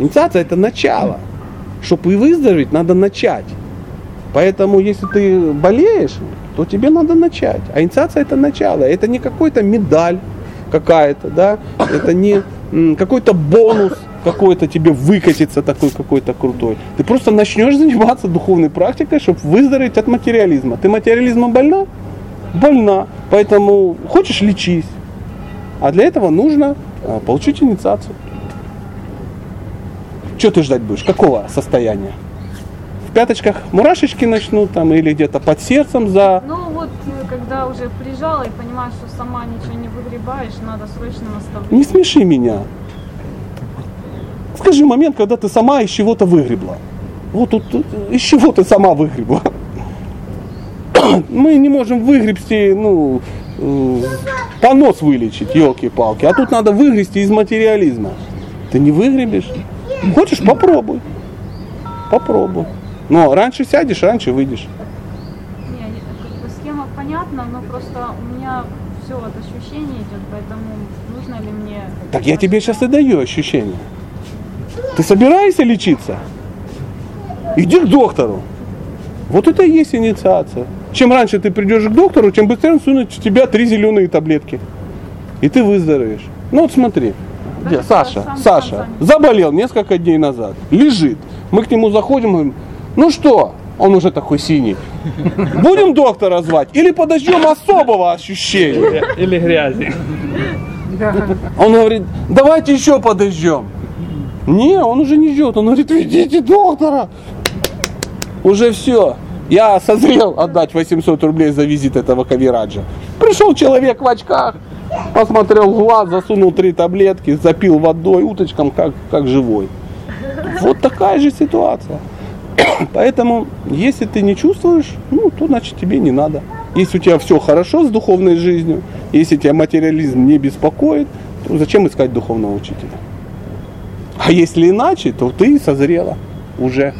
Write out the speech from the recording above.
Инициация это начало. Чтобы и выздороветь, надо начать. Поэтому, если ты болеешь, то тебе надо начать. А инициация это начало. Это не какой-то медаль какая-то, да, это не какой-то бонус какой-то тебе выкатится такой какой-то крутой. Ты просто начнешь заниматься духовной практикой, чтобы выздороветь от материализма. Ты материализмом больна? Больна. Поэтому хочешь лечись. А для этого нужно а, получить инициацию. Что ты ждать будешь? Какого состояния? В пяточках мурашечки начнут там или где-то под сердцем за... Ну вот, э, когда уже прижала и понимаешь, что сама ничего не выгребаешь, надо срочно наставлять. Не смеши меня. Скажи момент, когда ты сама из чего-то выгребла. Вот тут, из чего ты сама выгребла. Мы не можем выгребсти, ну, э, понос вылечить, елки-палки. А тут надо выгребсти из материализма. Ты не выгребешь? Хочешь, попробуй. Попробуй. Но раньше сядешь, раньше выйдешь. Не, не, как бы схема понятна, но просто у меня все от ощущения идет, поэтому нужно ли мне... Так я тебе сейчас и даю ощущение. Ты собираешься лечиться? Иди к доктору. Вот это и есть инициация. Чем раньше ты придешь к доктору, тем быстрее он сунет в тебя три зеленые таблетки. И ты выздоровеешь. Ну вот смотри. Где? Саша, сам- Саша сам- заболел несколько дней назад. Лежит. Мы к нему заходим, говорим, ну что? Он уже такой синий. Будем доктора звать или подождем особого ощущения? Или грязи. Он говорит, давайте еще подождем. Не, он уже не ждет. Он говорит, ведите доктора. Уже все. Я созрел отдать 800 рублей за визит этого Кавираджа. Пришел человек в очках, посмотрел в глаз, засунул три таблетки, запил водой уточком, как, как живой. Вот такая же ситуация. Поэтому, если ты не чувствуешь, ну, то значит тебе не надо. Если у тебя все хорошо с духовной жизнью, если тебя материализм не беспокоит, то зачем искать духовного учителя? А если иначе, то ты созрела уже.